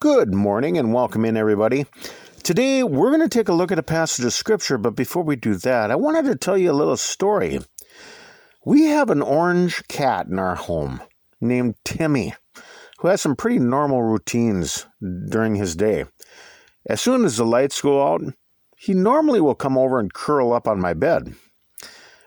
Good morning and welcome in, everybody. Today we're going to take a look at a passage of scripture, but before we do that, I wanted to tell you a little story. We have an orange cat in our home named Timmy, who has some pretty normal routines during his day. As soon as the lights go out, he normally will come over and curl up on my bed.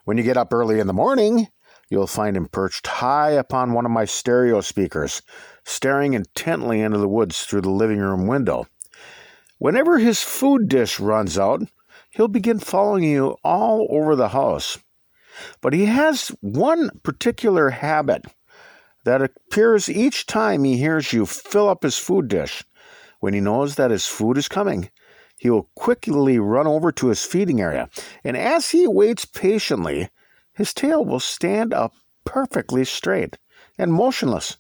When you get up early in the morning, you'll find him perched high upon one of my stereo speakers, staring intently into the woods through the living room window. Whenever his food dish runs out, he'll begin following you all over the house. But he has one particular habit that appears each time he hears you fill up his food dish. When he knows that his food is coming, he will quickly run over to his feeding area, and as he waits patiently, his tail will stand up perfectly straight and motionless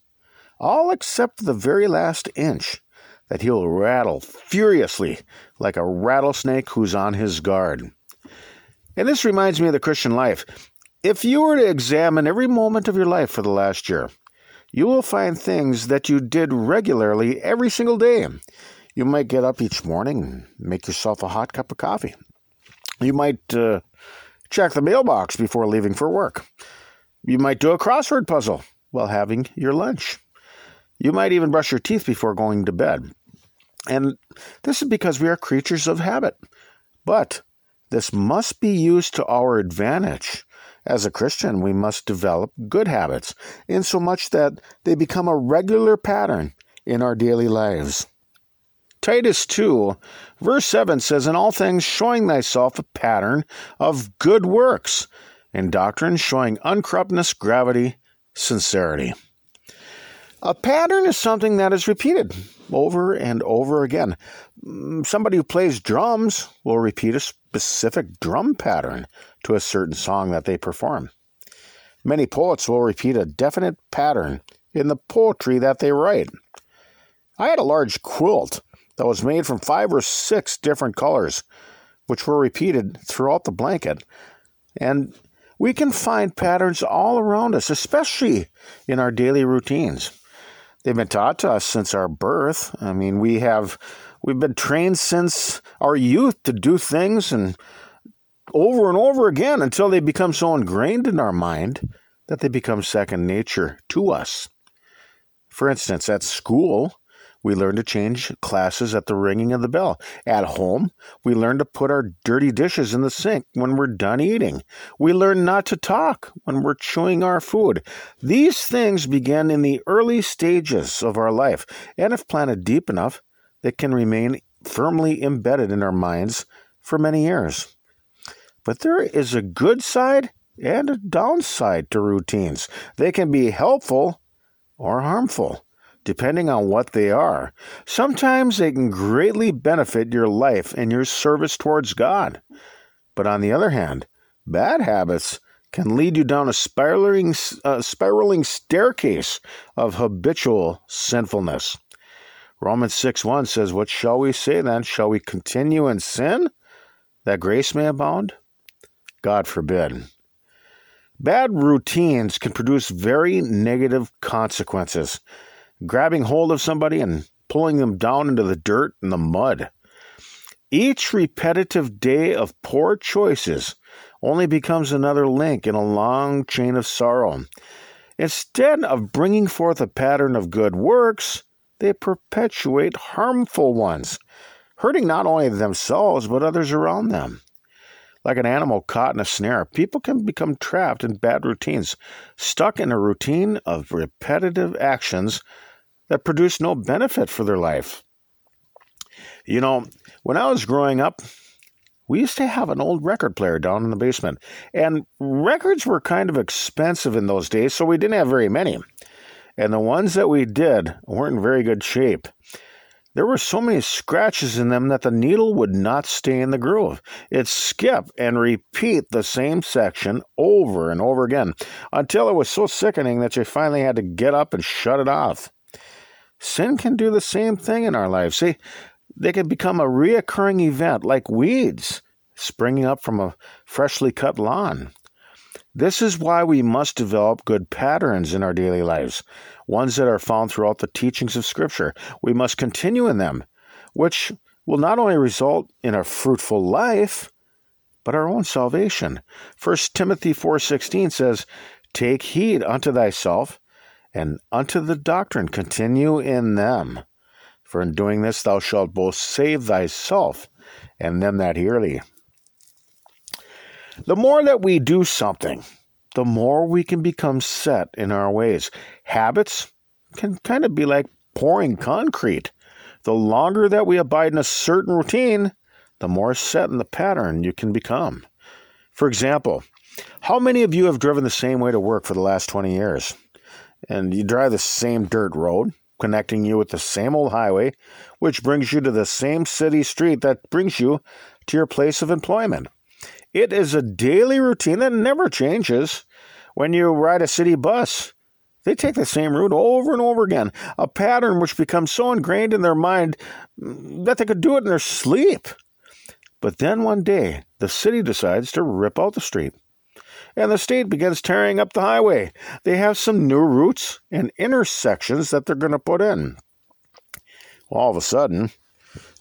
all except the very last inch, that he'll rattle furiously like a rattlesnake who's on his guard. And this reminds me of the Christian life. If you were to examine every moment of your life for the last year, you will find things that you did regularly every single day. You might get up each morning and make yourself a hot cup of coffee. You might uh, check the mailbox before leaving for work. You might do a crossword puzzle while having your lunch. You might even brush your teeth before going to bed. And this is because we are creatures of habit. But this must be used to our advantage. As a Christian, we must develop good habits, insomuch that they become a regular pattern in our daily lives. Titus 2, verse 7 says, In all things showing thyself a pattern of good works, in doctrine showing uncorruptness, gravity, sincerity. A pattern is something that is repeated over and over again. Mm, somebody who plays drums will repeat a specific drum pattern to a certain song that they perform. Many poets will repeat a definite pattern in the poetry that they write. I had a large quilt that was made from five or six different colors, which were repeated throughout the blanket. And we can find patterns all around us, especially in our daily routines. They've been taught to us since our birth. I mean, we have we've been trained since our youth to do things and over and over again until they become so ingrained in our mind that they become second nature to us. For instance, at school, we learn to change classes at the ringing of the bell. At home, we learn to put our dirty dishes in the sink when we're done eating. We learn not to talk when we're chewing our food. These things begin in the early stages of our life, and if planted deep enough, they can remain firmly embedded in our minds for many years. But there is a good side and a downside to routines. They can be helpful or harmful depending on what they are. Sometimes they can greatly benefit your life and your service towards God. But on the other hand, bad habits can lead you down a spiraling, uh, spiraling staircase of habitual sinfulness. Romans 6 1 says, What shall we say then? Shall we continue in sin that grace may abound? God forbid. Bad routines can produce very negative consequences grabbing hold of somebody and pulling them down into the dirt and the mud. Each repetitive day of poor choices only becomes another link in a long chain of sorrow. Instead of bringing forth a pattern of good works, they perpetuate harmful ones, hurting not only themselves but others around them. Like an animal caught in a snare, people can become trapped in bad routines, stuck in a routine of repetitive actions that produce no benefit for their life. You know, when I was growing up, we used to have an old record player down in the basement, and records were kind of expensive in those days, so we didn't have very many. And the ones that we did weren't in very good shape. There were so many scratches in them that the needle would not stay in the groove. It'd skip and repeat the same section over and over again until it was so sickening that you finally had to get up and shut it off. Sin can do the same thing in our lives. See, they can become a reoccurring event like weeds springing up from a freshly cut lawn. This is why we must develop good patterns in our daily lives, ones that are found throughout the teachings of Scripture. We must continue in them, which will not only result in a fruitful life, but our own salvation. 1 Timothy 4:16 says, "Take heed unto thyself and unto the doctrine continue in them, for in doing this thou shalt both save thyself and them that hear thee." The more that we do something, the more we can become set in our ways. Habits can kind of be like pouring concrete. The longer that we abide in a certain routine, the more set in the pattern you can become. For example, how many of you have driven the same way to work for the last 20 years? And you drive the same dirt road, connecting you with the same old highway, which brings you to the same city street that brings you to your place of employment. It is a daily routine that never changes. When you ride a city bus, they take the same route over and over again, a pattern which becomes so ingrained in their mind mm, that they could do it in their sleep. But then one day, the city decides to rip out the street, and the state begins tearing up the highway. They have some new routes and intersections that they're going to put in. All of a sudden,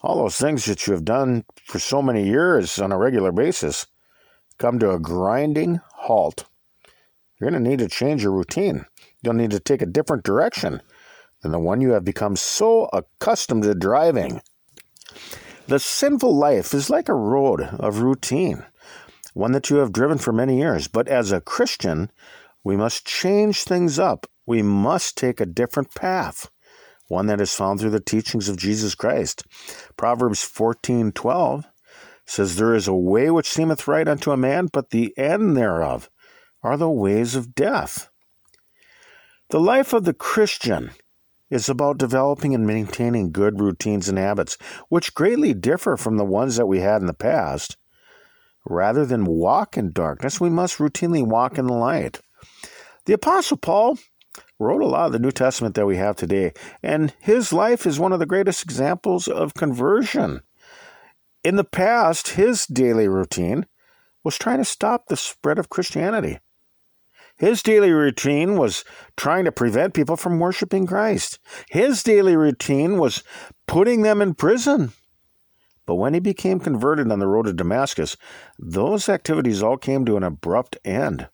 all those things that you have done for so many years on a regular basis come to a grinding halt. You're going to need to change your routine. You'll need to take a different direction than the one you have become so accustomed to driving. The sinful life is like a road of routine, one that you have driven for many years. But as a Christian, we must change things up. We must take a different path, one that is found through the teachings of Jesus Christ. Proverbs 14:12 says, There is a way which seemeth right unto a man, but the end thereof are the ways of death. The life of the Christian is about developing and maintaining good routines and habits, which greatly differ from the ones that we had in the past. Rather than walk in darkness, we must routinely walk in the light. The Apostle Paul wrote a lot of the New Testament that we have today, and his life is one of the greatest examples of conversion. In the past, his daily routine was trying to stop the spread of Christianity. His daily routine was trying to prevent people from worshiping Christ. His daily routine was putting them in prison. But when he became converted on the road to Damascus, those activities all came to an abrupt end.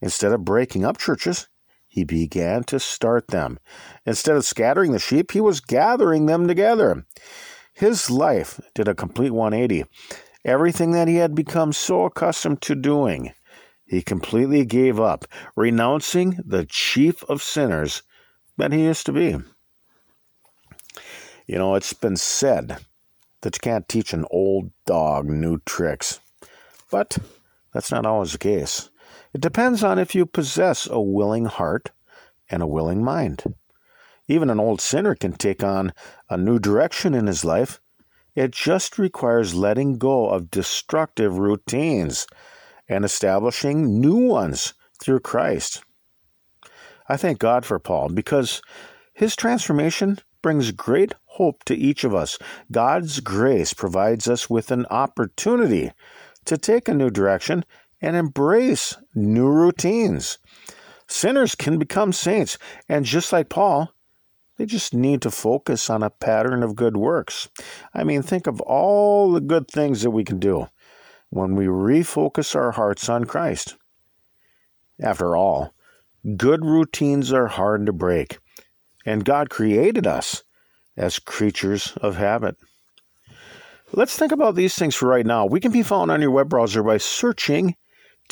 Instead of breaking up churches, he began to start them. Instead of scattering the sheep, he was gathering them together. His life did a complete 180. Everything that he had become so accustomed to doing, he completely gave up, renouncing the chief of sinners that he used to be. You know, it's been said that you can't teach an old dog new tricks, but that's not always the case. It depends on if you possess a willing heart and a willing mind. Even an old sinner can take on a new direction in his life. It just requires letting go of destructive routines and establishing new ones through Christ. I thank God for Paul because his transformation brings great hope to each of us. God's grace provides us with an opportunity to take a new direction and embrace new routines. Sinners can become saints, and just like Paul, they just need to focus on a pattern of good works. I mean, think of all the good things that we can do when we refocus our hearts on Christ. After all, good routines are hard to break, and God created us as creatures of habit. Let's think about these things for right now. We can be found on your web browser by searching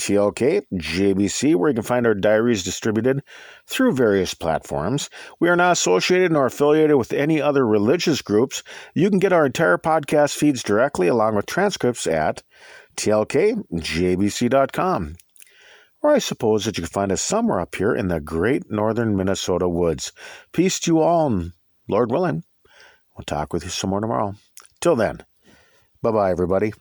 TLK, JBC, where you can find our diaries distributed through various platforms. We are not associated nor affiliated with any other religious groups. You can get our entire podcast feeds directly along with transcripts at tlkjbc.com. Or I suppose that you can find us somewhere up here in the great northern Minnesota woods. Peace to you all, and Lord willing, we'll talk with you some more tomorrow. Till then, bye bye, everybody.